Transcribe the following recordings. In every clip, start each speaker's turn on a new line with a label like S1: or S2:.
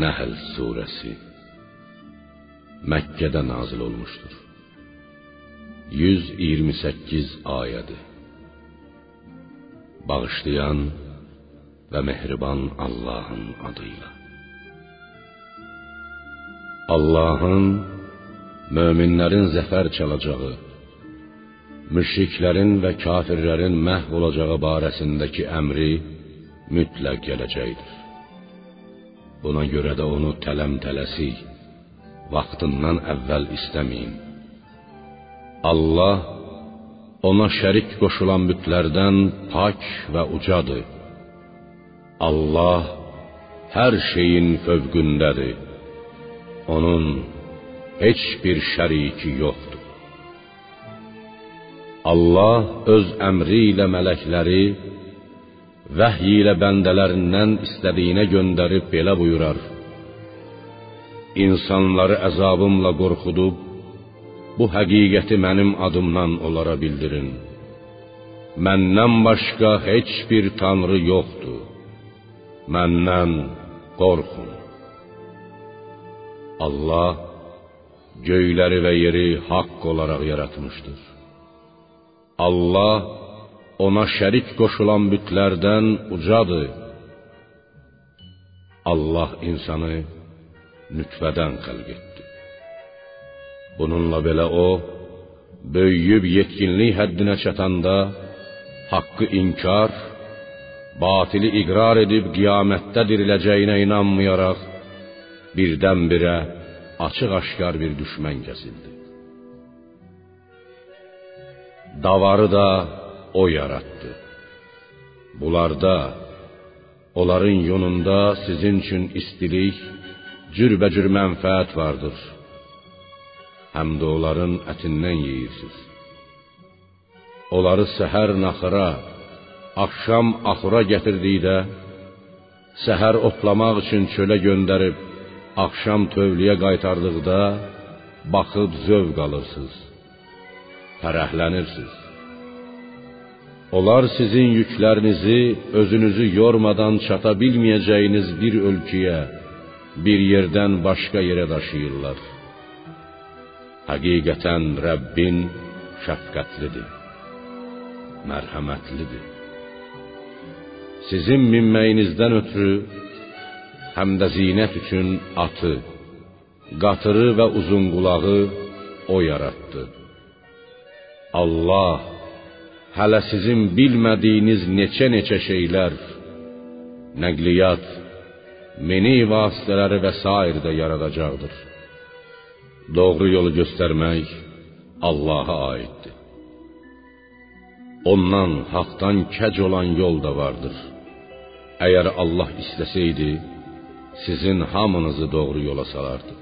S1: Nəhl surəsi Məkkədə nazil olmuşdur. 128 ayədir. Bağışlayan və mehriban Allahın adıyla. Allahın möminlərin zəfər çalacağı, müşriklərin və kafirlərin məhv olacağı barəsindəki əmri mütləq gələcəkdir. Buna görə də onu tələm-tələsik vaxtından əvvəl istəməyin. Allah ona şərik qoşulan bütlərdən pak və ucadır. Allah hər şeyin fövqündədir. Onun heç bir şəriki yoxdur. Allah öz əmri ilə mələkləri vəhy ilə bəndələrindən istədiyinə göndərib belə buyurar: İnsanları əzabımla qorxudub bu həqiqəti mənim adımdan onlara bildirin. Məndən başqa heç bir tanrı yoxdur. Məndən qorxun. Allah göyləri və yeri haqq olaraq yaratmışdır. Allah ona şərik qoşulan bütlərdən ucadır. Allah insanı nütfədən xəlq etdi. Bununla belə o böyüyüb yetkinlik həddinə çatanda haqqı inkar, batili iqrar edib qiyamətdə diriləcəyinə inanmayaraq birdən-birə açıq-aşkar bir düşmən kəsildi. Davarı da o yaratdı. Bunlarda onların yonunda sizin üçün istilik, cürbəcür mənfəət vardır. Həm də onların ətindən yeyirsiniz. Onları səhər naxıra, axşam axura gətirdikdə, səhər otlamaq üçün çölə göndərib, axşam tövləyə qaytardıqda baxıb zövq alırsınız. Fərəhlənirsiniz. Onlar sizin yüklərinizi özünüzü yormadan çata bilməyəcəyiniz bir ölkəyə, bir yerdən başqa yerə daşıyırlar. Həqiqətən Rəbbin şəfqətlidir, mərhəmətlidir. Sizin minməyinizdən ötürü həm də zinət üçün atı, qatırı və uzunqulağı o yaratdı. Allah hələ sizin bilmədiyiniz neçə-neçə şeylər, nəqliyyat, meni vasitələri və sair də yaradacaqdır. Doğru yolu göstərmək Allah'a aiddir. Ondan haqdan kəc olan yol da vardır. Əgər Allah istəsəydi, sizin hamınızı doğru yola salardı.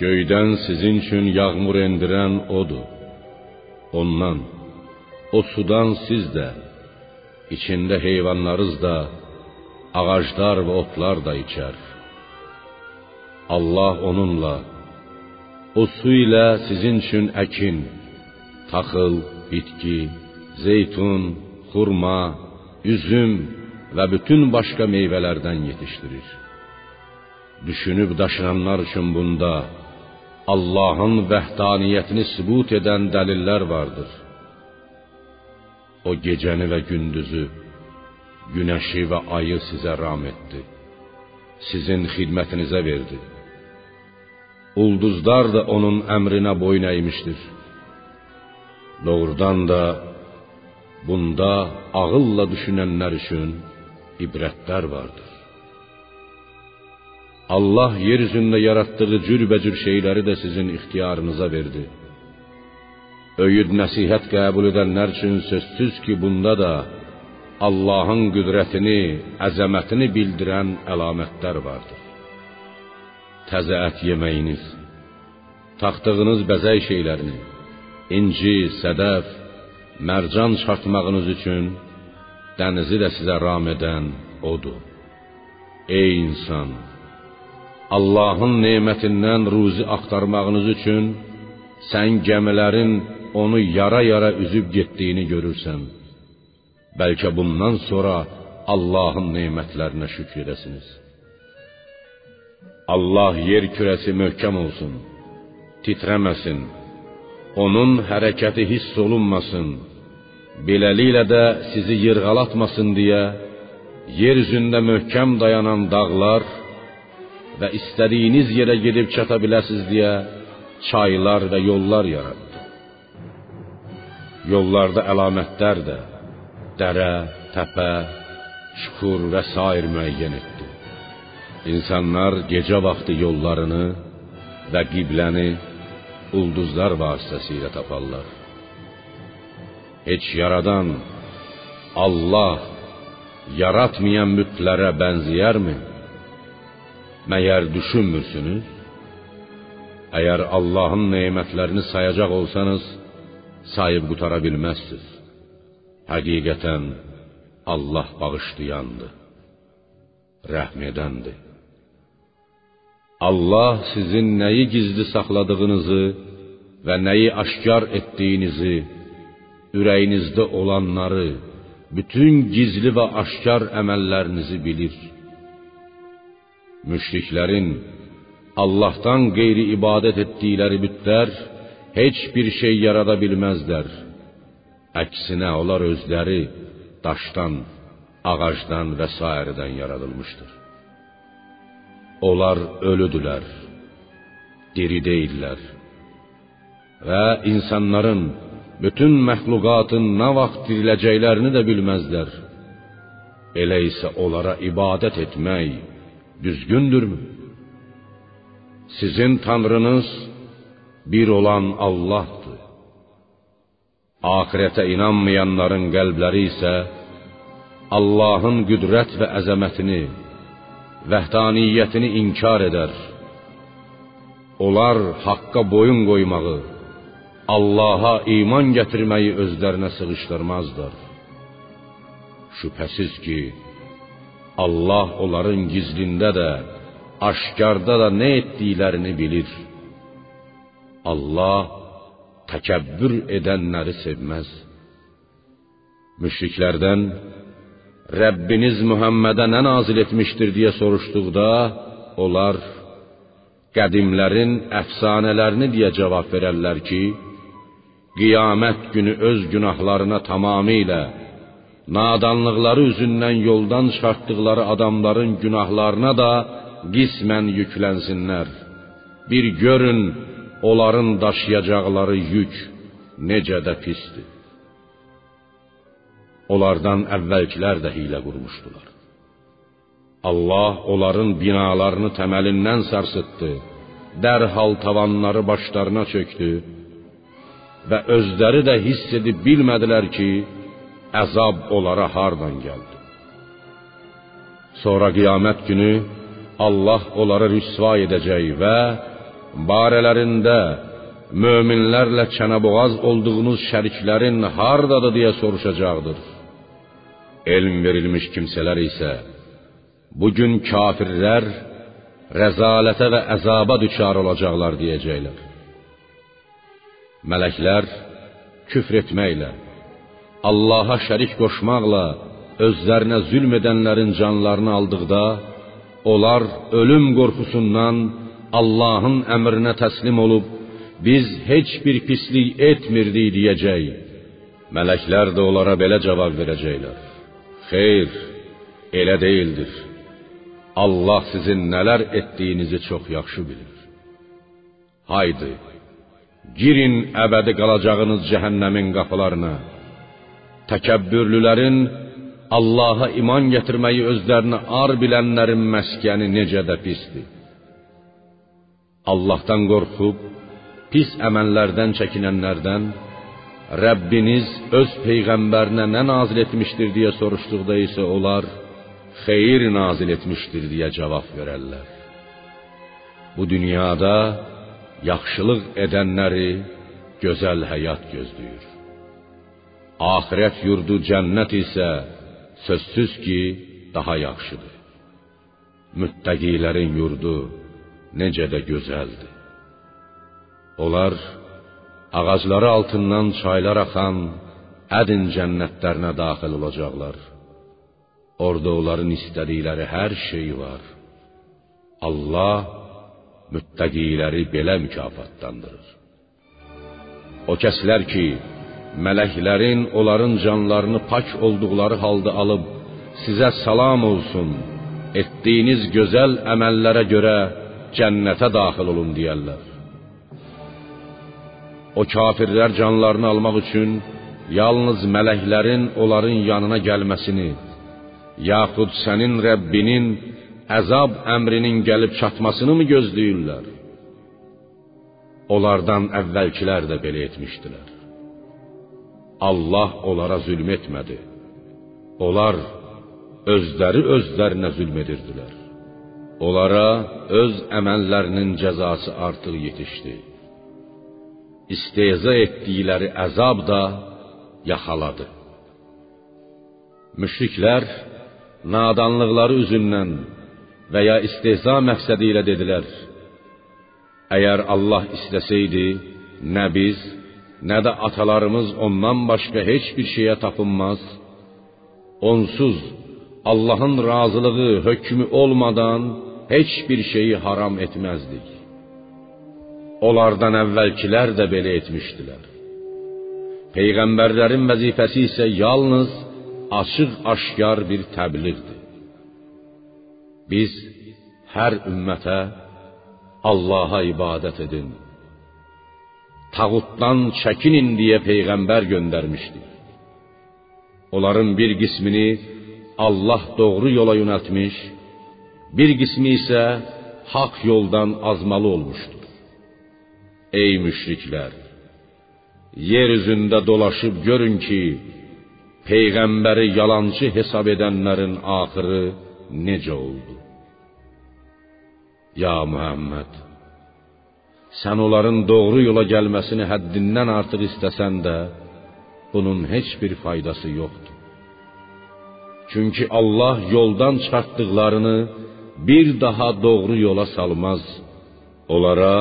S1: Göydən sizin üçün yağmur endirən odur. Ondan, o sudan siz də, içində heyvanlarınız da, ağaclar və otlar da içər. Allah onunla, o su ilə sizin üçün əkin, taxıl, bitki, zeytun, xurma, üzüm və bütün başqa meyvələrdən yetişdirir. Düşünüb daşınanlar üçün bunda Allahın vəhdaniyyətini sübut edən dəlillər vardır. O gecəni və gündüzü, günəşi və ayı sizə ram etdi. Sizin xidmətinizə verdi. Ulduzlar da onun əmrinə boyun əymişdir. Doğrudan da bunda ağılla düşünənlər üçün ibrətlər vardır. Allah yer üzündə yaratdığı cürbəcür şeyləri də sizin ixtiyarınıza verdi. Öyüd nəsihət qəbul edənlər üçün sözsüz ki, bunda da Allahın qüdrətini, əzəmətini bildirən əlamətlər vardır. Təzə ət yeməyiniz, taxtığınız bəzək şeylərini, inci, sədəf, mərcan çıxartmağınız üçün dənizi də sizə ram edən odur. Ey insan, Allahın nemətindən ruzi axtarmağınız üçün sən gəmilərin onu yara-yara üzüb getdiyini görürsən. Bəlkə bundan sonra Allahın nemətlərinə şükr edəsiniz. Allah yer kürəsi möhkəm olsun, titrəməsin. Onun hərəkəti hiss olunmasın. Beləliklə də sizi yırğalatmasın deyə yer üzündə möhkəm dayanan dağlar və istədiyiniz yerə gedib çata biləsiz deyə çaylar və yollar yaratdı. Yollarda əlamətlər də dərə, təpə, çukur və sair müəyyən etdi. İnsanlar gecə vaxtı yollarını və qibləni ulduzlar vasitəsilə taparlar. Heç yaradan Allah yaratmayan bütlərə bənzəyərmi? Məyər düşünmürsünüz? Əgər Allahın nemətlərini sayacaq olsanız, sayıb qutara bilməzsiniz. Həqiqətən Allah bağışlayandır, rəhm edəndir. Allah sizin nəyi gizli saxladığınızı və nəyi aşkar etdiyinizi, ürəyinizdə olanları, bütün gizli və aşkar əməllərinizi bilir. Müşriklərin Allahdan qeyri ibadət etdikləri bütlər heç bir şey yarada bilməzlər. Əksinə onlar özləri daşdan, ağacdan və sairədən yaradılmışdır. Onlar ölüdülər, diri deyillər. Və insanların, bütün məxluqatın nə vaxt diriləcəklərini də bilməzlər. Elə isə onlara ibadət etmək düzgündürmü? Sizin tanrınız bir olan Allahdır. Axirətə inanmayanların qəlbləri isə Allahın qüdrət və əzəmətini, vəhdaniyyətini inkar edər. Onlar haqqa boyun qoymağı, Allaha iman gətirməyi özlərinə sığışdırmazlar. Şübhəsiz ki, Allah onların gizlində də, aşkarda da nə etdiklərini bilir. Allah təkəbbür edənləri sevməz. Müşriklərdən Rəbbiniz Muhammədə nə nazil etmişdir deyə soruşduqda, onlar qədimlərin əfsanələrini deyə cavab verərlər ki, qiyamət günü öz günahlarına tamamilə nadanlıqları üzündən yoldan çıxartdıqları adamların günahlarına da qismən yüklənsinlər. Bir görün onların daşıyacaqları yük necə də pisdir. Onlardan əvvəlkilər də hiylə qurmuşdular. Allah onların binalarını təməlindən sarsıtdı. Dərhal tavanları başlarına çökdü və özləri də hiss edib bilmədilər ki, əzab onlara hardan gəldi. Sonra qiyamət günü Allah onları rüsva edəcək və barələrində möminlərlə çənəboğaz olduğunuz şəriklərin hardadır deyə soruşacaqdır. Elm verilmiş kimsələr isə bu gün kafirlər rəzalətə və əzaba düçar olacaqlar deyəcəklər. Mələklər küfr etməklə, Allaha şərik qoşmaqla özlərinə zülm edənlərin canlarını aldıqda, onlar ölüm qorxusundan Allahın əmrinə təslim olub, biz heç bir pislik etmirdik deyəcək. Mələklər də onlara belə cavab verəcəklər. Xeyr, elə deyildir. Allah sizin nələr etdiyinizi çox yaxşı bilir. Haydi, girin əbədi qalacağınız cəhənnəmin qapılarına. Təkəbbürlülərin Allaha iman gətirməyi özlərinə ar bilənlərin məskəni necə də pisdir. Allahdan qorxub pis əməllərdən çəkinənlərdən Rəbbiniz öz peyğəmbərinə nə nazil etmişdir deyə soruşduqda isə onlar xeyir nazil etmişdir deyə cavab verərlər. Bu dünyada yaxşılıq edənləri gözəl həyat gözləyir. Axirət yurdu cənnət isə sözsüz ki, daha yaxşıdır. Müttəqilərin yurdu necə də gözəldir. Onlar ağacları altından çaylar axan ədin cənnətlərinə daxil olacaqlar. Orada onların istədikləri hər şey var. Allah müttəqiləri belə mükafatlandırır. O kəslər ki, mələklərin onların canlarını pak olduqları halda alıb sizə salam olsun, etdiyiniz gözəl əməllərə görə cənnətə daxil olun deyərlər. O kafirlər canlarını almaq üçün yalnız mələklərin onların yanına gəlməsini, yaxud sənin Rəbbinin əzab əmrinin gəlib çatmasını mı gözləyirlər? Onlardan əvvəlkilər də belə etmişdilər. Allah onlara zülm etmədi. Onlar özləri özlərinə zülm edirdilər. Onlara öz əməllərinin cəzası artıq yetişdi. İstehza etdikləri əzab da yaxaladı. Müşriklər nadanlıqları üzündən və ya istehza məqsədi ilə dedilər: Əgər Allah istəsəydi, nə biz, nə də atalarımız ondan başqa heç bir şeyə tapınmaz. Onsuz Allahın razılığı, hökmü olmadan heç bir şeyi haram etməzdik. Onlardan əvvəlkilər də belə etmişdilər. Peyğəmbərlərin vəzifəsi isə yalnız açıq-aşkar bir təbliğdir. Biz hər ümmətə Allaha ibadət edin. Tağutdan çəkinin deyə peyğəmbər göndərmişdik. Onların bir qismini Allah doğru yola yönəltmiş, bir qismi isə haqq yoldan azmalı olmuşdur. Ey müşriklər, yer üzündə dolaşıb görün ki, peyğəmbəri yalançı hesab edənlərin axırı necə oldu? Ya Muhammed, sən onların doğru yola gəlməsini həddindən artıq istəsən də, bunun heç bir faydası yoxdur. Çünki Allah yoldan çıxartdıqlarını bir daha doğru yola salmaz. Onlara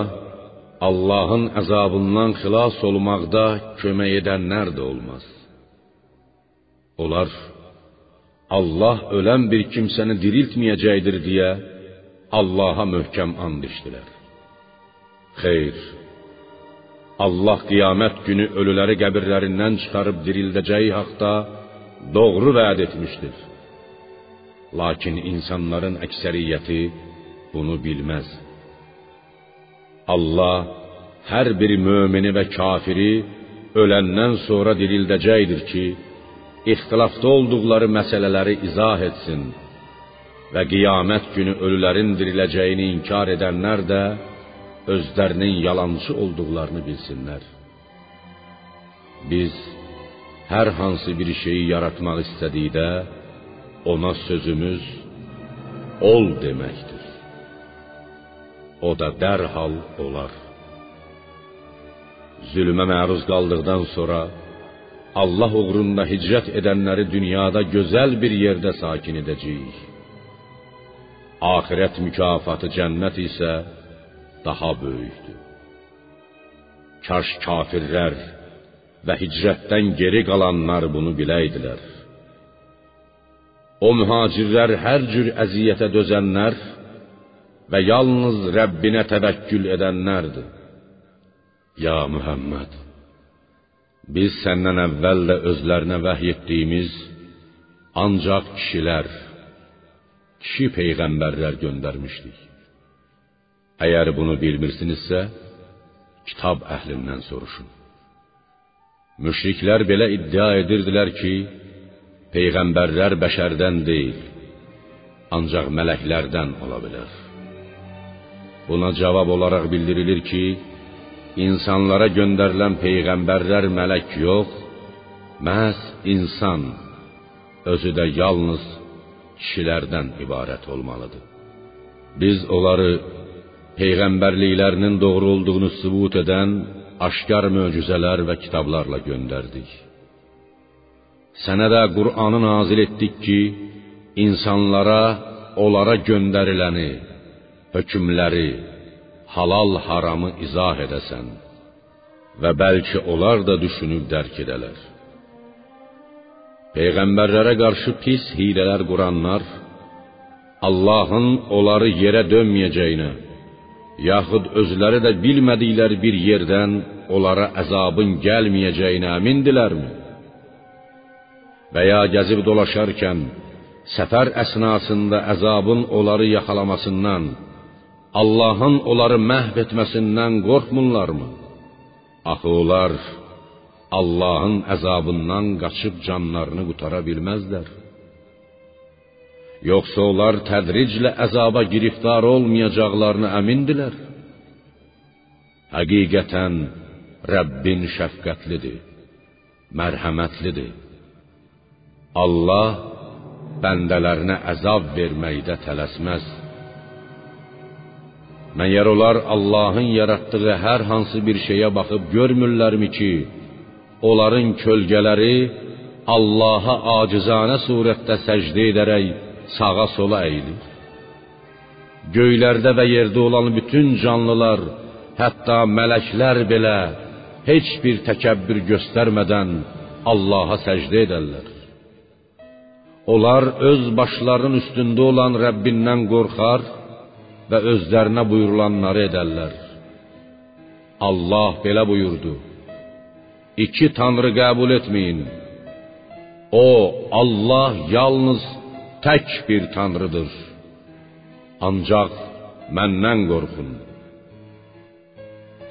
S1: Allahın əzabından xilas olmaqda kömək edənlər də olmaz. Onlar Allah ölən bir kimsəni diriltməyəcəkdir deyə Allaha möhkəm and içdilər. Xeyr. Allah qiyamət günü ölüləri qəbirlərindən çıxarıb dirildəcəyi haqqda doğru vəd etmişdir. Lakin insanların əksəriyyəti bunu bilməz. Allah hər bir mömini və kafiri öləndən sonra dirildəcəkdir ki, ixtilafda olduqları məsələləri izah etsin və qiyamət günü ölülərin diriləcəyini inkar edənlər də özlərinin yalançı olduqlarını bilsinlər. Biz hər hansı bir şeyi yaratmaq istədikdə ona sözümüz ol deməkdir. O da dərhal olar. Zülmə məruz qaldıqdan sonra Allah uğrunda hicrət edənləri dünyada gözəl bir yerdə sakin edəcəyik. Axirət mükafatı cənnət isə daha böyükdür. Kaş kafirlər və hicrətdən geri qalanlar bunu biləydilər. O mühacirlər hər cür əziyyətə dözənlər və yalnız Rəbbinə təvəkkül edənlərdir. Ya Muhammed, biz səndən əvvəl də özlərinə vəhy etdiyimiz ancaq kişilər, kişi peyğəmbərlər göndərmişdik. Əgər bunu bilmirsinizsə, kitab əhlindən soruşun. Müşriklər belə iddia edirdilər ki, peyğəmbərlər bəşərdən deyil, ancaq mələklərdən ola bilər. Buna cavab olaraq bildirilir ki, insanlara göndərilən peyğəmbərlər mələk yox, məhz insan, özü də yalnız kişilərdən ibarət olmalıdır. Biz onları peyğəmbərliklərinin doğru olduğunu sübut edən aşkar möcüzələr və kitablarla göndərdik. Sənə də Qur'anı nazil etdik ki, insanlara onlara göndəriləni, hökmləri, halal haramı izah edəsən və bəlkə onlar da düşünüb dərk edələr. Peyğəmbərlərə qarşı pis hilələr quranlar Allahın onları yerə dönməyəcəyinə, yaxud özləri də bilmədikləri bir yerdən onlara əzabın gəlməyəcəyinə əmindilərmi? Və ya gəzib dolaşarkən səfər əsnasında əzabın onları yaxalamasından, Allahın onları məhv etməsindən qorxmurlarmı? Axı onlar Allahın əzabından qaçıb canlarını qutara bilməzlər. Yoxsa onlar tədriclə əzaba giriftar olmayacaqlarına əmindilər? Həqiqətən Rəbbin şəfqətlidir, mərhəmətlidir. Allah bəndələrinə əzab verməkdə tələsməz. Məyər onlar Allahın yaratdığı hər hansı bir şeyə baxıb görmürlərmi ki, onların kölgələri Allaha acizanə surətdə səcdə edərək sağa sola əyilir. Göylərdə və yerdə olan bütün canlılar, hətta mələklər belə heç bir təkəbbür göstərmədən Allaha səcdə edərlər. Onlar öz başlarının üstündə olan Rəbbindən qorxar və özlərinə buyurulanları edərlər. Allah belə buyurdu: İki tanrı qəbul etməyin. O Allah yalnız tək bir tanrıdır. Ancaq məndən qorxun.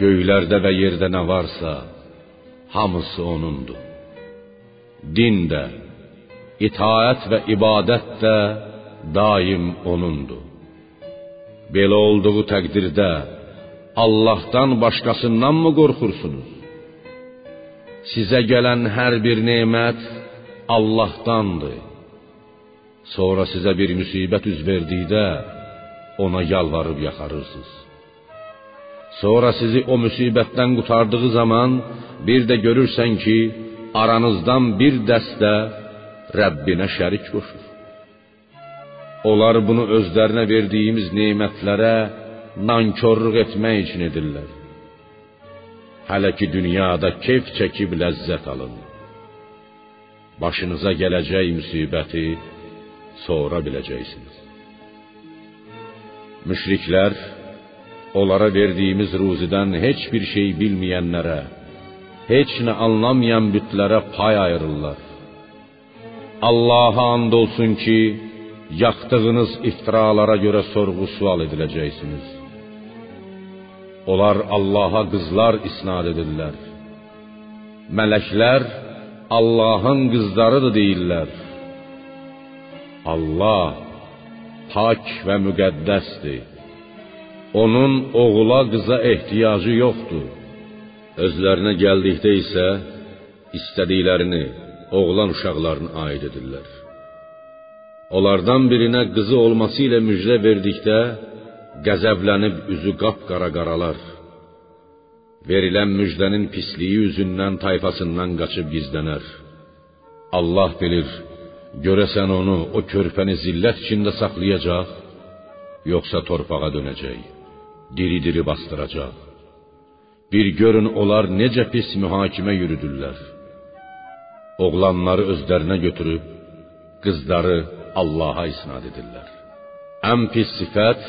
S1: Göylərdə və yerdə nə varsa, hamısı onundur. Din də, itaət və ibadət də daim onundur. Belə olduğu təqdirdə Allahdan başqasından mı qorxursunuz? Sizə gələn hər bir nemət Allahdandır. Sonra sizə bir müsibət üz verdikdə ona yalvarıb yaxarırsınız. Sonra sizi o müsibətdən qurtardığı zaman bir də görürsən ki, aranızdan bir dəstə Rəbbinə şərik qoşur. Onlar bunu özlərinə verdiyimiz nemətlərə nankorluq etmək üçün edirlər. Hələ ki dünyada keyf çəkib ləzzət alın. Başınıza gələcək müsibəti sonra biləcəksiniz. Müşriklər onlara verdiyimiz ruzidən heç bir şey bilməyənlərə, heç nə anlamayan bütlərə pay ayırırlar. Allaha and olsun ki, yaxdığınız iftiralara görə sorğu-sual ediləcəksiniz. Onlar Allaha qızlar isnad edirlər. Mələklər Allahın qızlarıdır deyirlər. Allah pak və müqəddəsdir. Onun oğula qıza ehtiyacı yoxdur. Özlərinə gəldikdə isə istədiklərini oğlan uşaqlarına aid edirlər. Onlardan birinə qızı olması ilə müjdə verdikdə qəzəblənib üzü qapqara qaralar. Verilən müjdənin pisliyi üzündən tayfasından qaçıb gizlənər. Allah bilir, görəsən onu o körpəni zillət içində saxlayacaq, yoxsa torpağa dönəcək, diri-diri bastıracaq. Bir görün onlar necə pis mühakimə yürüdürlər. Oğlanları özlərinə götürüb, qızları Allaha isnad edirlər. Ən pis sifət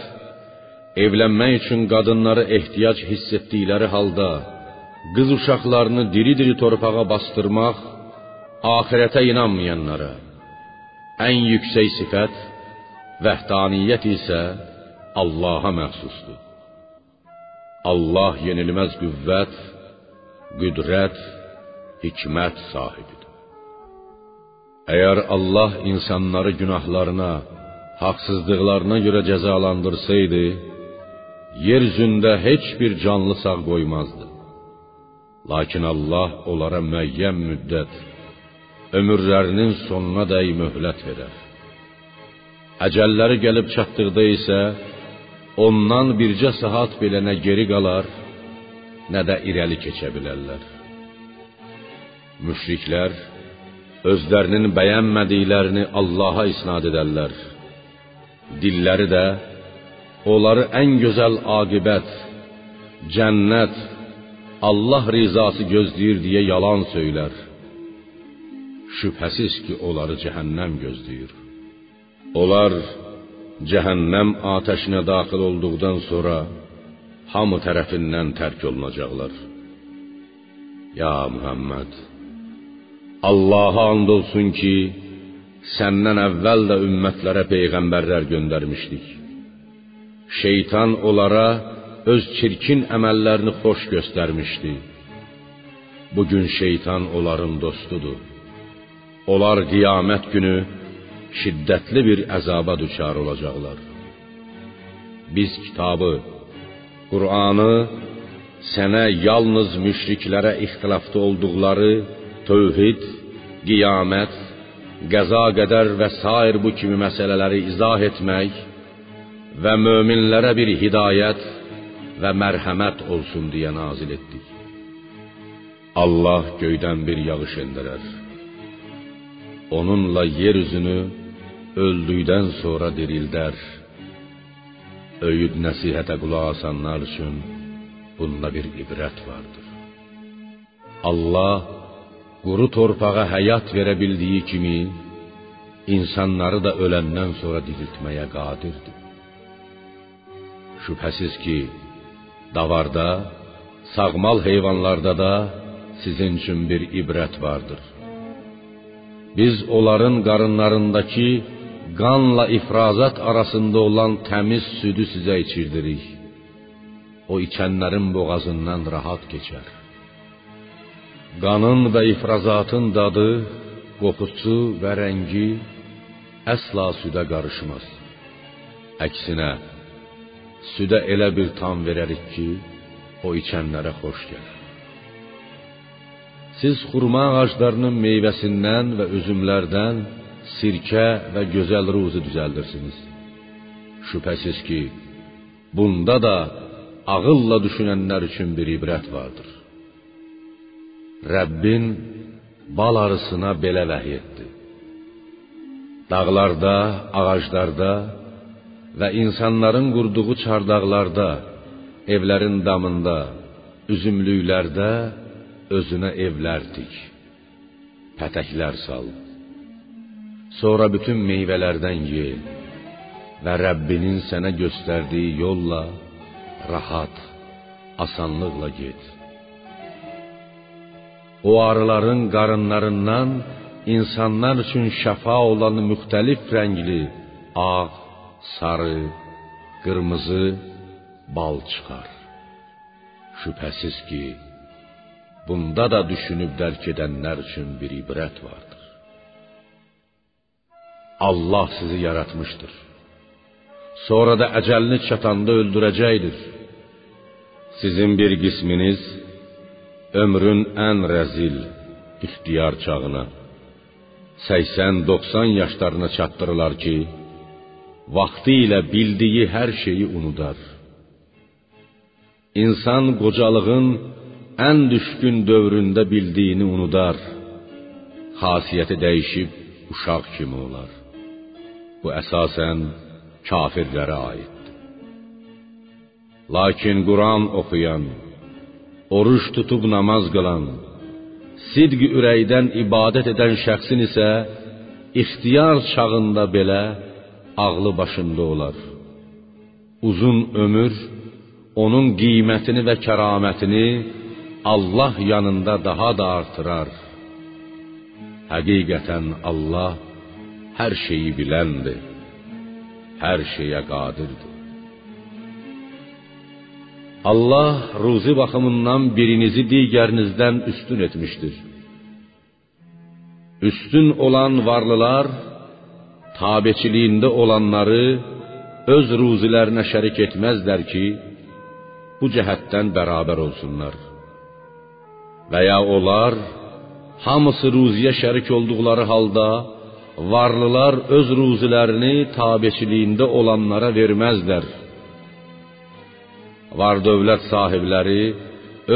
S1: evlənmək üçün qadınları ehtiyac hiss etdikləri halda qız uşaqlarını diri-diri torpağa bastırmaq axirətə inanmayanlara ən yüksək sifət vəhdaniyyət isə Allaha məxsusdur. Allah yenilməz qüvvət, qüdrət, hikmət sahibidir. Əgər Allah insanları günahlarına, haqsızlıqlarına görə cəzalandırsaydı, yer üzündə heç bir canlı sağ qoymazdı. Lakin Allah onlara müəyyən müddət ömürlərinin sonuna dəy möhlət verər. Əcəlləri gəlib çatdıqda isə ondan bircə saat belə nə geri qalar, nə də irəli keçə bilərlər. Müşriklər özlərinin bəyənmədiklərini Allaha isnad edərlər. Dilləri də onları ən gözəl aqibət, cənnət, Allah rizası gözləyir deyə yalan söylər. Şübhəsiz ki, onları cəhənnəm gözləyir. Onlar cəhənnəm atəşinə daxil olduqdan sonra hamı tərəfindən tərk olunacaqlar. Ya Muhammed, Allah'a and olsun ki, səndən əvvəl də ümmətlərə peyğəmbərlər göndərmişdik. Şeytan onlara öz çirkin əməllərini xoş göstərmişdi. Bu gün şeytan onların dostudur. Onlar qiyamət günü şiddətli bir əzaba düçar olacaqlar. Biz kitabı, Qur'anı sənə yalnız müşriklərə ixtilafda olduqları tövhid, qiyamət, qəza qədər və sair bu kimi məsələləri izah etmək və möminlərə bir hidayət və mərhəmət olsun deyə nazil etdik. Allah göydən bir yağış endirər. Onunla yer üzünü öldükdən sonra dirildər. Öyüd nəsihətə qulaq asanlar üçün bunda bir ibrət vardır. Allah quru torpağa həyat verə bildiyi kimi insanları da öləndən sonra diriltməyə qadirdir. Şübhəsiz ki, davarda, sağmal heyvanlarda da sizin üçün bir ibrət vardır. Biz onların qarınlarındakı qanla ifrazat arasında olan təmiz südü sizə içirdirik. O içənlərin boğazından rahat keçər. Qanın və ifrazatın dadı, qoxusu və rəngi əsla südə qarışmaz. Əksinə, südə elə bir tam verərik ki, o içənlərə xoş gələr. Siz xurma ağaclarının meyvəsindən və üzümlərdən sirkə və gözəl ruzi düzəldirsiniz. Şübhəsiz ki, bunda da ağılla düşünənlər üçün bir ibrət vardır. Rəbbin bal arısına belə vəhy etdi. Dağlarda, ağaclarda və insanların qurduğu çardaqlarda, evlərin damında, üzümlüklərdə özünə evlər tik. Pətəklər sal. Sonra bütün meyvələrdən ye və Rəbbinin sənə göstərdiyi yolla rahat, asanlıqla get. O arıların qarınlarından insanlar üçün şəfa olan müxtəlif rəngli ağ, sarı, qırmızı bal çıxar. Şübhəsiz ki, bunda da düşünüb dərk edənlər üçün bir ibrət vardır. Allah sizi yaratmışdır. Sonra da əcəlini çatanda öldürəcəkdir. Sizin bir qisminiz ömrün ən rəzil ixtiyar çağına 80-90 yaşlarına çatdırılar ki, vaxtı ilə bildiyi hər şeyi unudar. İnsan qocalığın ən düşkün dövründə bildiyini unudar. Xasiyyəti dəyişib uşaq kimi olar. Bu əsasən kafirlərə aiddir. Lakin Quran oxuyan, oruç tutub namaz qılan, sidq ürəkdən ibadət edən şəxsin isə ixtiyar çağında belə ağlı başında olar. Uzun ömür onun qiymətini və kəramətini Allah yanında daha da artırar. Həqiqətən Allah hər şeyi biləndir, hər şeyə qadirdir. Allah ruzi baxımından birinizi digərinizdən üstün etmişdir. Üstün olan varlılar tabeçiliyində olanları öz ruzilərinə şərik etməzlər ki, bu cəhətdən bərabər olsunlar. Və ya onlar hamısı ruziyə şərik olduqları halda varlılar öz ruzilərini tabeçiliyində olanlara verməzlər. Var dövlət sahibləri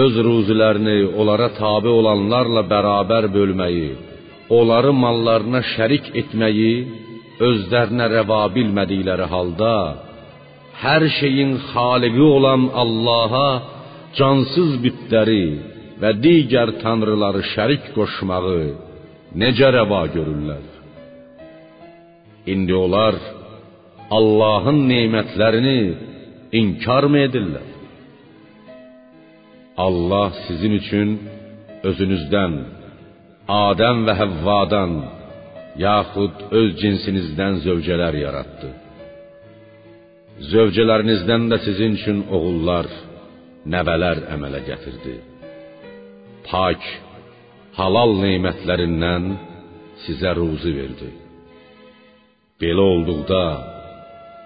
S1: öz ruzilərini onlara tabe olanlarla bərabər bölməyi, onları mallarına şərik etməyi özlərinə rəva bilmədikləri halda hər şeyin xaliqi olan Allaha cansız bütləri və digər tanrıları şərik qoşmağı necə rəva görürlər? İndi onlar Allahın nemətlərini inkarmı edirlər? Allah sizin üçün özünüzdən Adəm və Həvvadan yaxud öz cinsinizdən zövcələr yaratdı. Zövcələrinizdən də sizin üçün oğullar, nəvələr əmələ gətirdi. Pak, halal nemətlərindən sizə ruzi verdi. Belə olduqda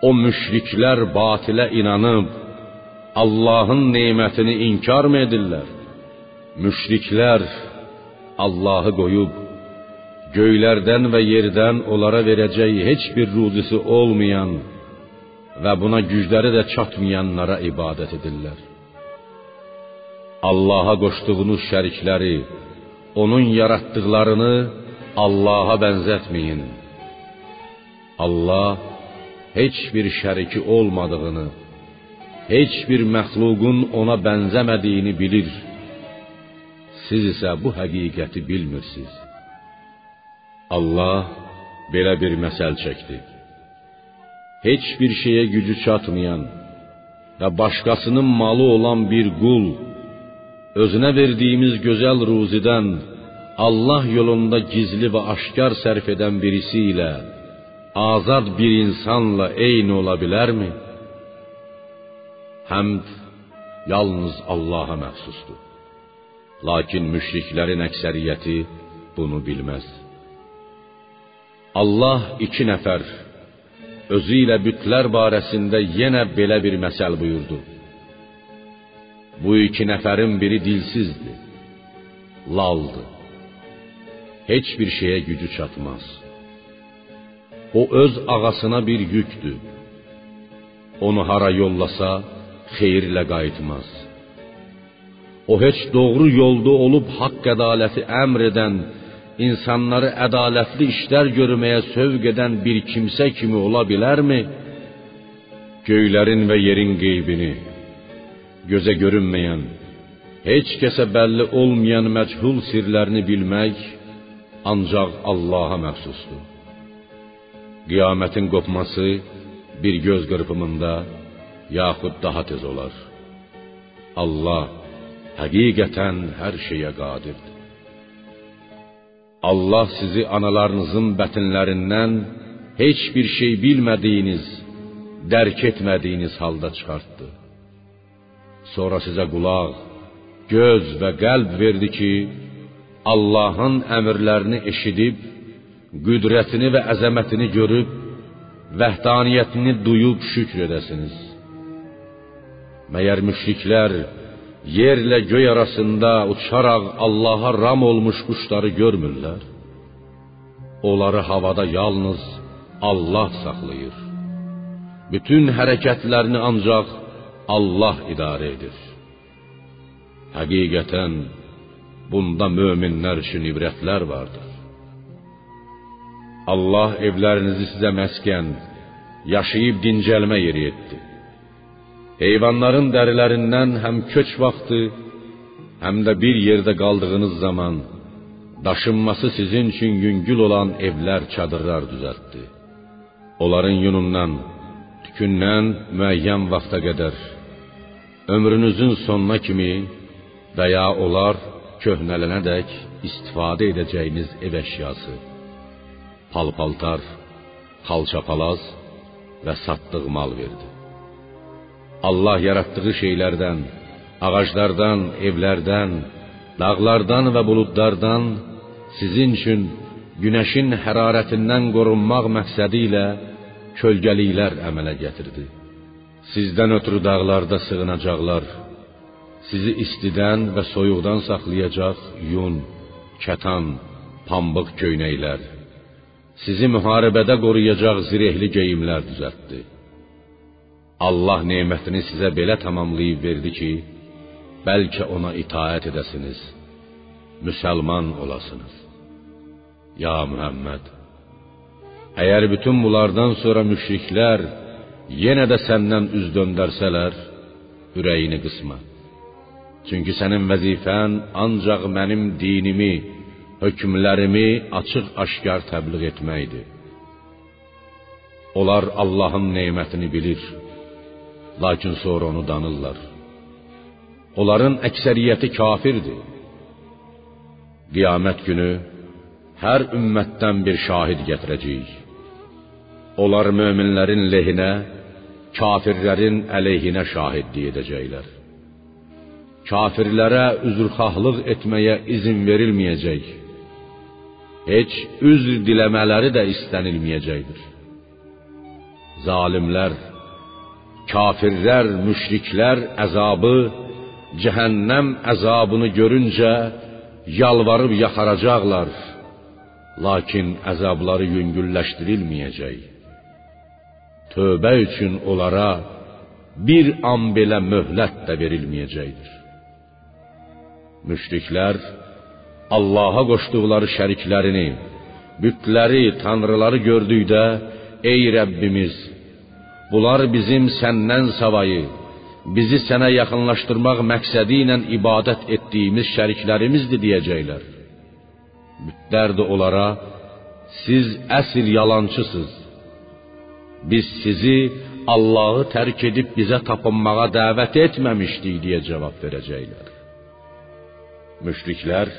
S1: o müşriklər batilə inanıb Allahın nemətini inkarmı edirlər? Müşriklər Allahı qoyub göylərdən və yerdən onlara verəcək heç bir ruzisi olmayan və buna gücləri də çatmayanlara ibadət edirlər. Allaha qoşduğunuz şərikləri, onun yaratdıqlarını Allaha bənzətməyin. Allah heç bir şəriki olmadığını, heç bir məxluqun ona bənzəmədiyini bilir. Siz isə bu həqiqəti bilmirsiniz. Allah belə bir məsəl çəkdi. Heç bir şeyə gücü çatmayan və başqasının malı olan bir qul özünə verdiyimiz gözəl ruzidən Allah yolunda gizli və aşkar sərf edən birisi ilə azad bir insanla eyni ola bilərmi? Həmd yalnız Allaha məxsusdur. Lakin müşriklərin əksəriyyəti bunu bilməz. Allah iki nəfər özü ilə bütlər barəsində yenə belə bir məsəl buyurdu. Bu iki nəfərin biri dilsizdir, laldır. Heç bir şeyə gücü çatmaz. O öz ağasına bir yükdür. Onu hara yollasa, xeyirlə qayıtmaz. O heç doğru yolda olub haqq ədaləti əmr edən, insanları ədalətli işlər görməyə sövq edən bir kimsə kimi ola bilərmi? Göylərin və yerin qeybini, gözə görünməyən, heç kəsə bəlli olmayan məchul sirlərini bilmək ancaq Allaha məxsusdur. Qiyamətin qopması bir göz qırpımında yaxud daha tez olar. Allah həqiqətən hər şeyə qadirdir. Allah sizi analarınızın bətnlərindən heç bir şey bilmədiyiniz, dərk etmədiyiniz halda çıxartdı. Sonra sizə qulaq, göz və qəlb verdi ki, Allahın əmrlərini eşidib, qüdrətini və əzəmətini görüb, vəhdaniyyətini duyub şükr edəsiniz. Məyər müşriklər yerlə göy arasında uçaraq Allaha ram olmuş quşları görmürlər? Onları havada yalnız Allah saxlayır. Bütün hərəkətlərini ancaq Allah idarə edir. Həqiqətən bunda möminlər üçün ibrətlər vardır. Allah evlərinizi sizə məskən, yaşayıb dincəlmə yeri etdi. Heyvanların dərilərindən həm köç vaxtı, həm də bir yerdə qaldığınız zaman daşınması sizin üçün yüngül olan evlər, çadırlar düzəltdi. Onların yunundan, tükündən müəyyən vaxta qədər ömrünüzün sonuna kimi və ya onlar köhnələnədək istifadə edəcəyiniz ev əşyası, palpaltar, xalçapalaz və satdıq mal verdi. Allah yaratdığı şeylərdən, ağaclardan, evlərdən, dağlardan və buludlardan sizin üçün günəşin hərarətindən qorunmaq məqsədi ilə kölgəliklər əmələ gətirdi. Sizdən ötürü dağlarda sığınacaqlar, sizi istidən və soyuqdan saxlayacaq yun, kətan, pambıq köynəklər, sizi müharibədə qoruyacaq zirehli geyimlər düzəltdi. Allah nemətini sizə belə tamamlayıb verdi ki, bəlkə ona itaət edəsiniz, müsəlman olasınız. Ya Muhammed, əgər bütün bunlardan sonra müşriklər yenə də səndən üz döndərsələr, ürəyini qısma. Çünki sənin vəzifən ancaq mənim dinimi, hökmlərimi açıq-aşkar təbliğ etməkdir. Onlar Allahın nemətini bilir, lakin sonra onu danırlar. Onların əksəriyyəti kafirdir. Qiyamət günü hər ümmətdən bir şahid gətirəcəyik. Onlar möminlərin lehinə, kafirlərin əleyhinə şahidlik edəcəklər. Kafirlərə üzrxahlıq etməyə izin verilməyəcək. Heç üzr diləmələri də istənilməyəcəkdir. Zalimlər, kafirlər, müşriklər əzabı, cəhənnəm əzabını görüncə yalvarıb yaxaracaqlar. Lakin əzabları yüngülləşdirilməyəcək. Tövbə üçün onlara bir an belə möhlət də verilməyəcəkdir. Müşriklər Allaha qoşduqları şəriklərini, bütləri, tanrıları gördükdə, ey Rəbbimiz, bunlar bizim səndən savayı, bizi sənə yaxınlaşdırmaq məqsədi ilə ibadət etdiyimiz şəriklərimizdir deyəcəklər. Bütlər də onlara, siz əsl yalançısınız. Biz sizi Allahı tərk edib bizə tapınmağa dəvət etməmişdik deyə cavab verəcəklər. Müşriklər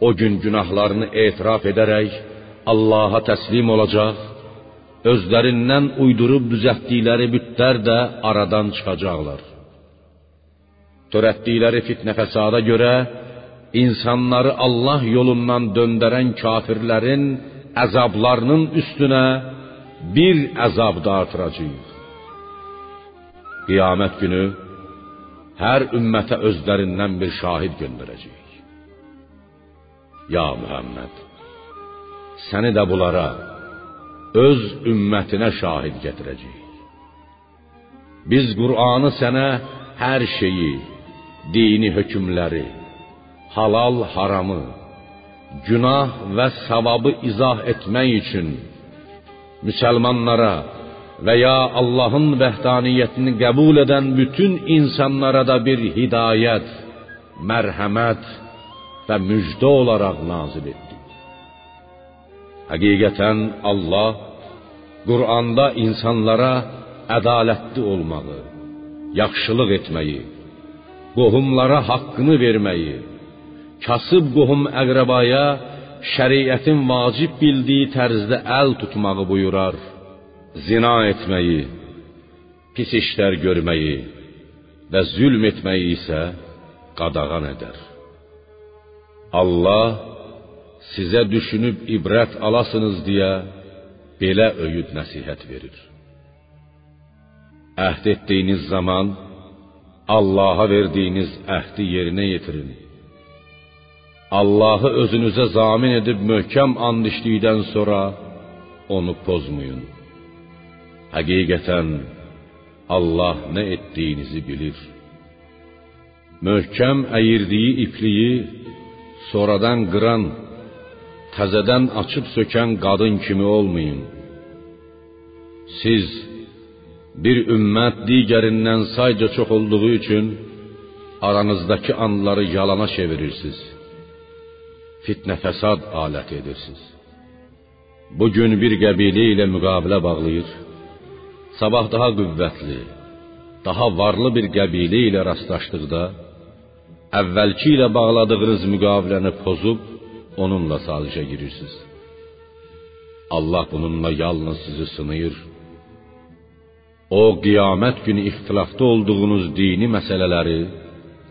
S1: o gün günahlarını etiraf edərək Allaha təslim olacaq, özlərindən uydurub düzəltdikləri bütlər də aradan çıxacaqlar. Törətdikləri fitnə fəsada görə insanları Allah yolundan döndərən kafirlərin əzablarının üstünə bir əzab da artıracağıq. Qiyamət günü hər ümmətə özlərindən bir şahid göndərəcəyik. Ya Muhammed, səni də bunlara öz ümmətinə şahid gətirəcəyik. Biz Qur'anı sənə hər şeyi, dini hökmləri, halal haramı, günah və savabı izah etmək üçün müsəlmanlara və ya Allahın vəhdaniyyətini qəbul edən bütün insanlara da bir hidayət, mərhəmət və müjdə olaraq nazil etdi. Həqiqətən Allah Quranda insanlara ədalətli olmağı, yaxşılıq etməyi, qohumlara haqqını verməyi, kasıb qohum əqrəbaya şəriətin vacib bildiyi tərzdə əl tutmağı buyurar. Zina etməyi, pis işlər görməyi və zülm etməyi isə qadağan edər. Allah sizə düşünüb ibrət alasınız deyə belə öyüd nəsihət verir. Əhd etdiyiniz zaman Allaha verdiyiniz əhdi yerinə yetirin. Allahı özünüzə zamin edib möhkəm and içdikdən sonra onu pozmayın. Həqiqətən Allah nə etdiyinizi bilir. Möhkəm əyirdiyi ipliyi sonradan qıran, təzədən açıb sökən qadın kimi olmayın. Siz bir ümmət digərindən sayca çox olduğu üçün aranızdakı anları yalana çevirirsiniz. Fitnə fəsad alət edirsiniz. Bu gün bir qəbilə ilə müqabilə bağlayır, sabah daha qüvvətli, daha varlı bir qəbilə ilə rastlaşdıqda əvvəlki ilə bağladığınız müqaviləni pozub onunla sazişə girirsiniz. Allah bununla yalnız sizi sınayır. O qiyamət günü ixtilafda olduğunuz dini məsələləri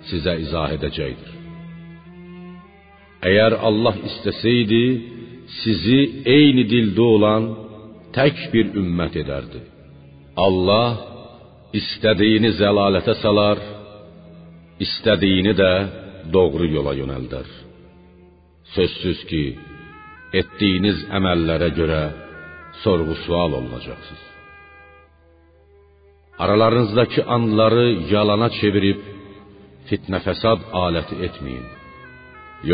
S1: sizə izah edəcəkdir. Əgər Allah istəsəydi, sizi eyni dildə olan tək bir ümmət edərdi. Allah istədiyini zəlalətə salar, istədiyini də doğru yola yönəldər. Sözsüz ki, etdiyiniz əməllərə görə sorğu-sual olunacaqsınız. Aralarınızdakı anları yalana çevirib fitnə fəsad aləti etməyin.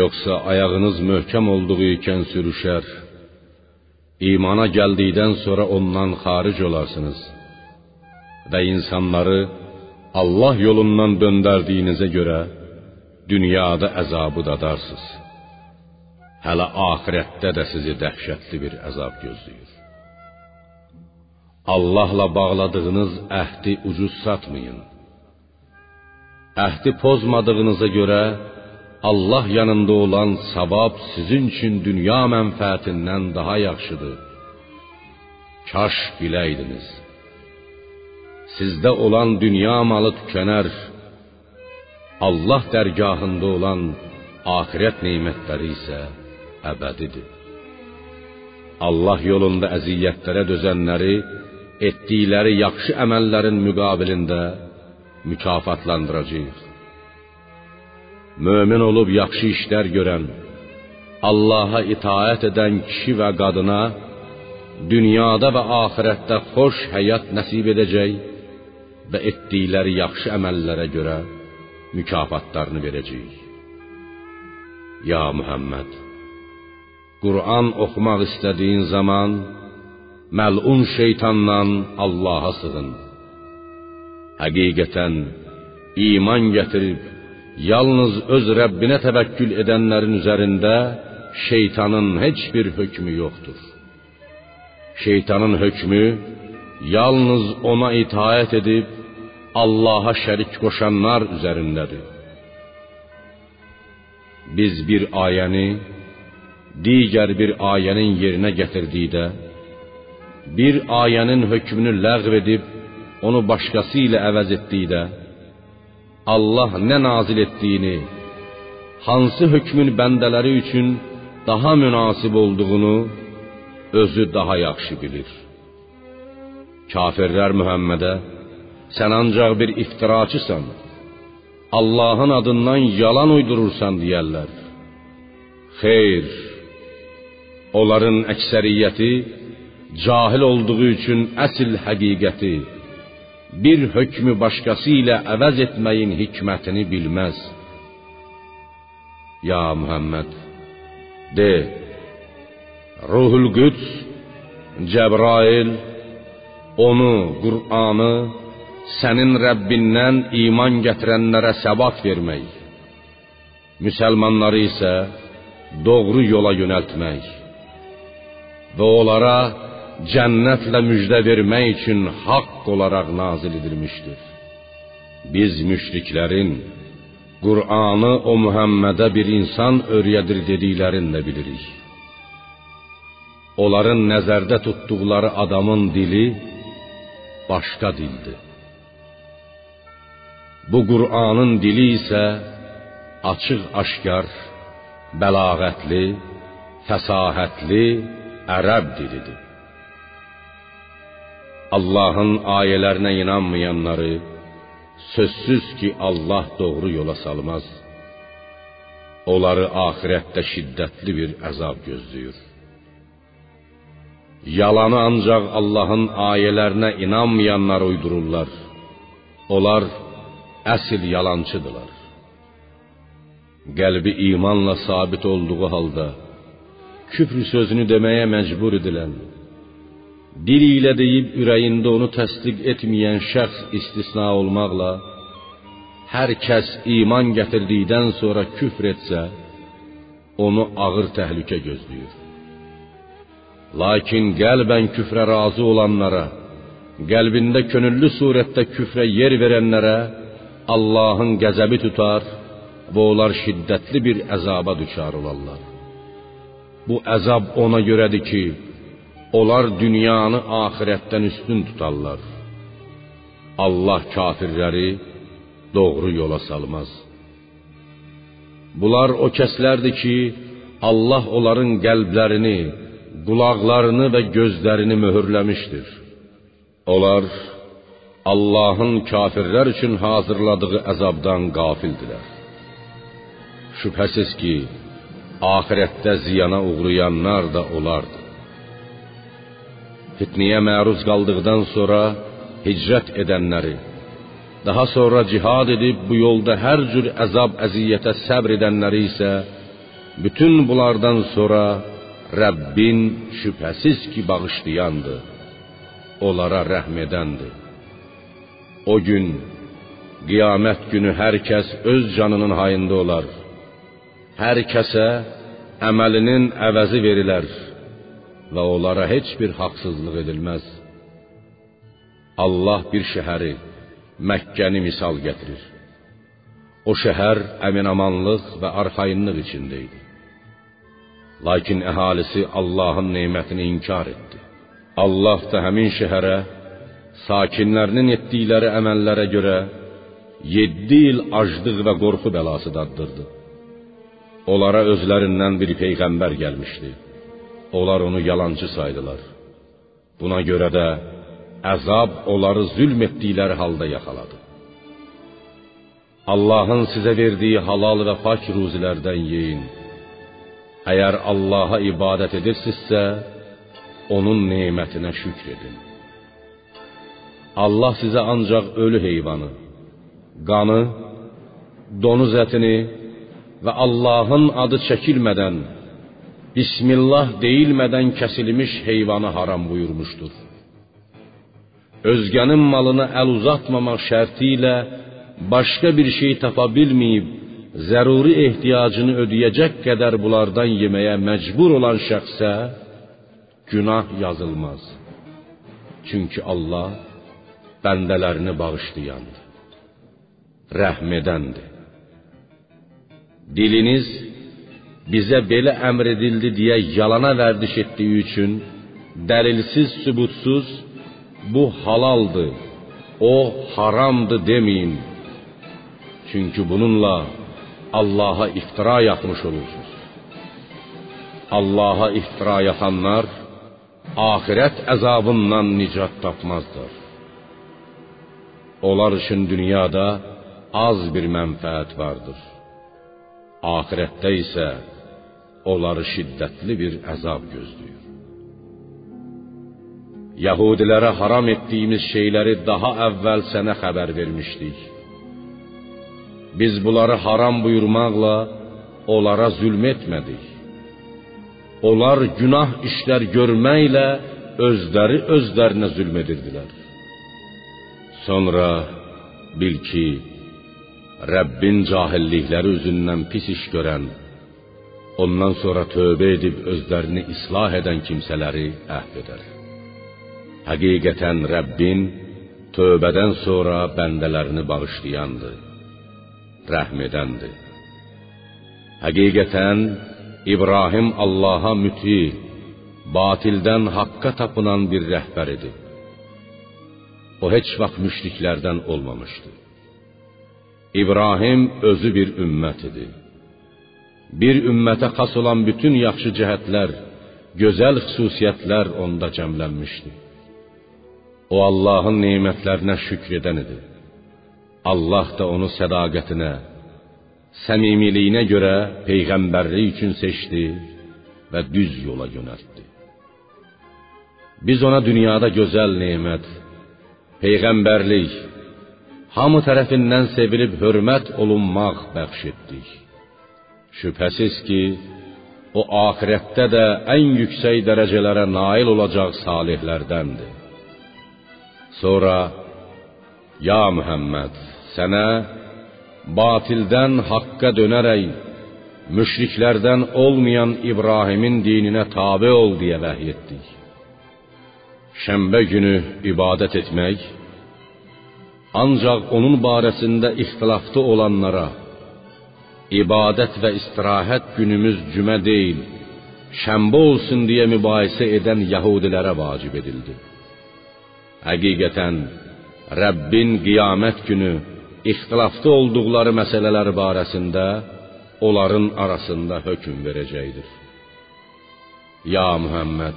S1: Yoxsa ayağınız möhkəm olduğu ikən sürüşər, imana gəldikdən sonra ondan xaric olarsınız və insanları Allah yolundan döndərdiyinizə görə dünyada əzabı dadarsınız. Hələ axirətdə də sizi dəhşətli bir əzab gözləyir. Allahla bağladığınız əhdi ucuz satmayın. Əhdi pozmadığınıza görə Allah yanında olan savab sizin üçün dünya mənfəətindən daha yaxşıdır. Kaş biləydiniz. Sizdə olan dünya malı tükənər. Allah dərgahında olan axirət nemətləri isə əbədidir. Allah yolunda əziyyətlərə dözənləri etdikləri yaxşı əməllərin müqabilində mükafatlandıracağıq. Mömin olub yaxşı işlər görən, Allaha itaət edən kişi və qadına dünyada və axirətdə xoş həyat nəsib edəcək və etdikləri yaxşı əməllərə görə mükafatlarını verəcəyik. Ya Muhammed, Qur'an oxumaq istədiyin zaman məlun şeytandan Allaha sığın. Həqiqətən iman gətirib yalnız öz Rəbbinə təvəkkül edənlərin üzərində şeytanın heç bir hökmü yoxdur. Şeytanın hökmü yalnız ona itaət edib Allaha şərik qoşanlar üzərindədir. Biz bir ayəni digər bir ayənin yerinə gətirdikdə bir ayənin hökmünü ləğv edib onu başqası ilə əvəz etdikdə Allah nə nazil etdiyini, hansı hökmün bəndələri üçün daha münasib olduğunu özü daha yaxşı bilir. Kafirlər Muhammedə sən ancaq bir iftiraçısan. Allahın adından yalan uydurursan deyərlər. Xeyr. Onların əksəriyyəti cahil olduğu üçün əsl həqiqəti bir hökmü başqası ilə əvəz etməyin hikmətini bilməz. Ya Muhammed, de, Ruhul Qüds, Cəbrail, onu, Qur'anı sənin Rəbbindən iman gətirənlərə səbat vermək, müsəlmanları isə doğru yola yönəltmək və onlara cənnətlə müjdə vermək üçün haqq olaraq nazil edilmişdir. Biz müşriklərin Qur'anı o Muhammedə bir insan öyrədir dediklərini də bilirik. Onların nəzərdə tutduqları adamın dili başqa dildir. Bu Qur'anın dili isə açıq-aşkar, bəlağətli, fəsahətli ərəb dilidir. Allahın ayələrinə inanmayanları sözsüz ki, Allah doğru yola salmaz. Onları axirətdə şiddətli bir əzab gözləyir. Yalanı ancaq Allahın ayələrinə inanmayanlar uydururlar. Onlar əsl yalançıdırlar. Qəlbi imanla sabit olduğu halda küfr sözünü deməyə məcbur edilən dili ilə deyib ürəyində onu təsdiq etməyən şəxs istisna olmaqla hər kəs iman gətirdikdən sonra küfr etsə, onu ağır təhlükə gözləyir. Lakin qəlbən küfrə razı olanlara, qəlbində könüllü surətdə küfrə yer verənlərə Allahın qəzəbi tutar və onlar şiddətli bir əzaba düçar olarlar. Bu əzab ona görədir ki, Onlar dünyanı axirətdən üstün tutarlar. Allah kafirləri doğru yola salmaz. Bunlar o kəslərdir ki, Allah onların qəlblərini, qulaqlarını və gözlərini möhürləmişdir. Onlar Allahın kafirlər üçün hazırladığı əzabdan qafildilər. Şübhəsiz ki, axirətdə ziyana uğrayanlar da onlardır. fitnəyə məruz qaldıqdan sonra hicrət edənləri, daha sonra cihad edib bu yolda hər cür əzab əziyyətə səbr edənləri isə bütün bunlardan sonra Rəbbin şübhəsiz ki bağışlayandır. Onlara rəhm edəndir. O gün qiyamət günü hər kəs öz canının hayında olar. Hər kəsə əməlinin əvəzi verilər və onlara heç bir haqsızlıq edilməz. Allah bir şəhəri, Məkkəni misal gətirir. O şəhər əminamanlıq və arxayınlıq içində idi. Lakin əhalisi Allahın nemətini inkar etdi. Allah da həmin şəhərə sakinlərinin etdikləri əməllərə görə 7 il aclıq və qorxu bəlası daddırdı. Onlara özlərindən bir peyğəmbər gəlmişdi. Onlar onu yalancı saydılar. Buna görə də əzab onları zülm etdikləri halda yaxaladı. Allahın sizə verdiyi halal və pak ruzilərdən yeyin. Əgər Allaha ibadət edirsinizsə, onun nemətinə şükr edin. Allah sizə ancaq ölü heyvanı, qanı, donuz ətini və Allahın adı çəkilmədən, Bismillah deyilmədən kəsilmiş heyvanı haram buyurmuşdur. Özgənin malına əl uzatmamaq şərti ilə başqa bir şey tapa bilməyib, zəruri ehtiyacını ödəyəcək qədər bunlardan yeməyə məcbur olan şəxsə günah yazılmaz. Çünki Allah bəndələrini bağışlayandır, rəhm edəndir. Diliniz bizə belə əmr edildi deyə yalana vərdiş etdiyi üçün dəlilsiz, sübutsuz bu halaldır, o haramdır deməyin. Çünki bununla Allaha iftira yapmış olursunuz. Allaha iftira yapanlar axirət əzabından nicat tapmazlar. Onlar üçün dünyada az bir mənfəət vardır. Axirətdə isə onları şiddətli bir əzab gözləyir. Yahudilərə haram etdiyimiz şeyləri daha əvvəl sənə xəbər vermişdik. Biz bunları haram buyurmaqla onlara zülm etmədik. Onlar günah işlər görməklə özləri özlərinə zülm edirdilər. Sonra bil ki, Rəbbin cahillikləri üzündən pis iş görən, ondan sonra tövbə edib özlərini islah edən kimsələri əhv edər. Həqiqətən Rəbbin tövbədən sonra bəndələrini bağışlayandır, rəhm edəndir. Həqiqətən İbrahim Allaha müti, batildən haqqa tapınan bir rəhbər idi. O heç vaxt müşriklərdən olmamışdı. İbrahim özü bir ümmət idi. Bir ümmətə xas olan bütün yaxşı cəhətlər, gözəl xüsusiyyətlər onda cəmlənmişdi. O Allahın nemətlərinə şükr edən idi. Allah da onu sədaqətinə, səmimiliyinə görə peyğəmbərlik üçün seçdi və düz yola yönəltdi. Biz ona dünyada gözəl nemət, peyğəmbərlik, hamı tərəfindən sevilib hörmət olunmaq bəxş etdik. Şübhəsiz ki, o axirətdə də ən yüksək dərəcələrə nail olacaq salihlərdəndir. Sonra ya Muhammed, sənə batildən haqqa dönərək müşriklərdən olmayan İbrahimin dininə tabe ol deyə vəhy etdik. Şənbə günü ibadət etmək ancaq onun barəsində ixtilaflı olanlara ibadət və istirahət günümüz cümə deyil, şənbə olsun deyə mübahisə edən yəhudilərə vacib edildi. Həqiqətən Rəbbin qiyamət günü ixtilaflı olduqları məsələlər barəsində onların arasında hökm verəcəkdir. Ya Muhammed,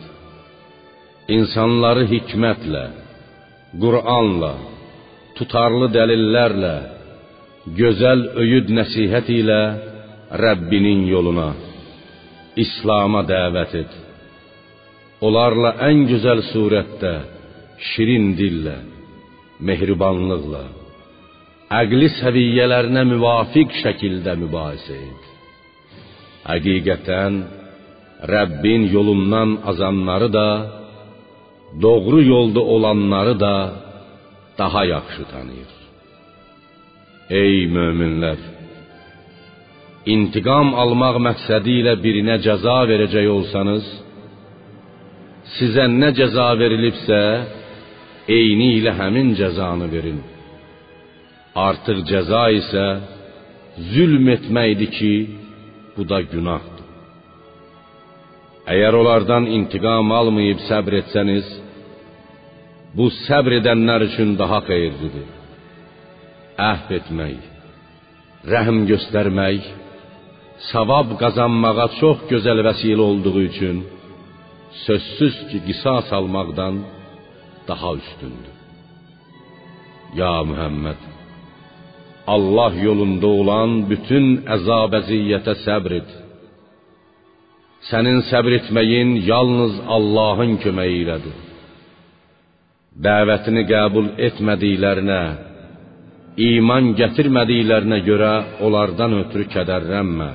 S1: insanları hikmətlə, Qur'anla, tutarlı dəlillərlə, gözəl öyüd nəsihət ilə Rəbbinin yoluna, İslam'a dəvət et. Onlarla ən gözəl surətdə, şirin dillə, mehribanlıqla, əqli səviyyələrinə müvafiq şəkildə mübahisə et. Həqiqətən Rəbbin yolundan azanları da, doğru yolda olanları da daha yaxşı tanıyır. Ey möminlər! İntiqam almaq məqsədi ilə birinə cəza verəcək olsanız, sizə nə cəza verilibsə, eyni ilə həmin cəzanı verin. Artıq cəza isə zülm etməkdir ki, bu da günahdır. Əgər onlardan intiqam almayıb səbr etsəniz, bu səbr edənlər üçün daha xeyirlidir. Əhv etmək, rəhm göstərmək, savab qazanmağa çox gözəl vəsilə olduğu üçün sözsüz ki, qisas almaqdan daha üstündür. Ya Muhammed, Allah yolunda olan bütün əzab-əziyyətə səbr et. Sənin səbr etməyin yalnız Allahın köməyi ilədir. Dəvətini qəbul etmədiklərinə, iman gətirmədiklərinə görə onlardan ötürü kədərlənmə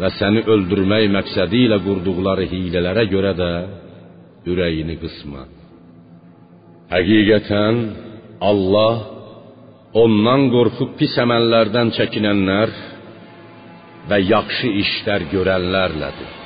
S1: və səni öldürmək məqsədi ilə qurduqları hilələrə görə də ürəyini qısma. Həqiqətən Allah ondan qorxub pis əməllərdən çəkinənlər və yaxşı işlər görənlərlədir.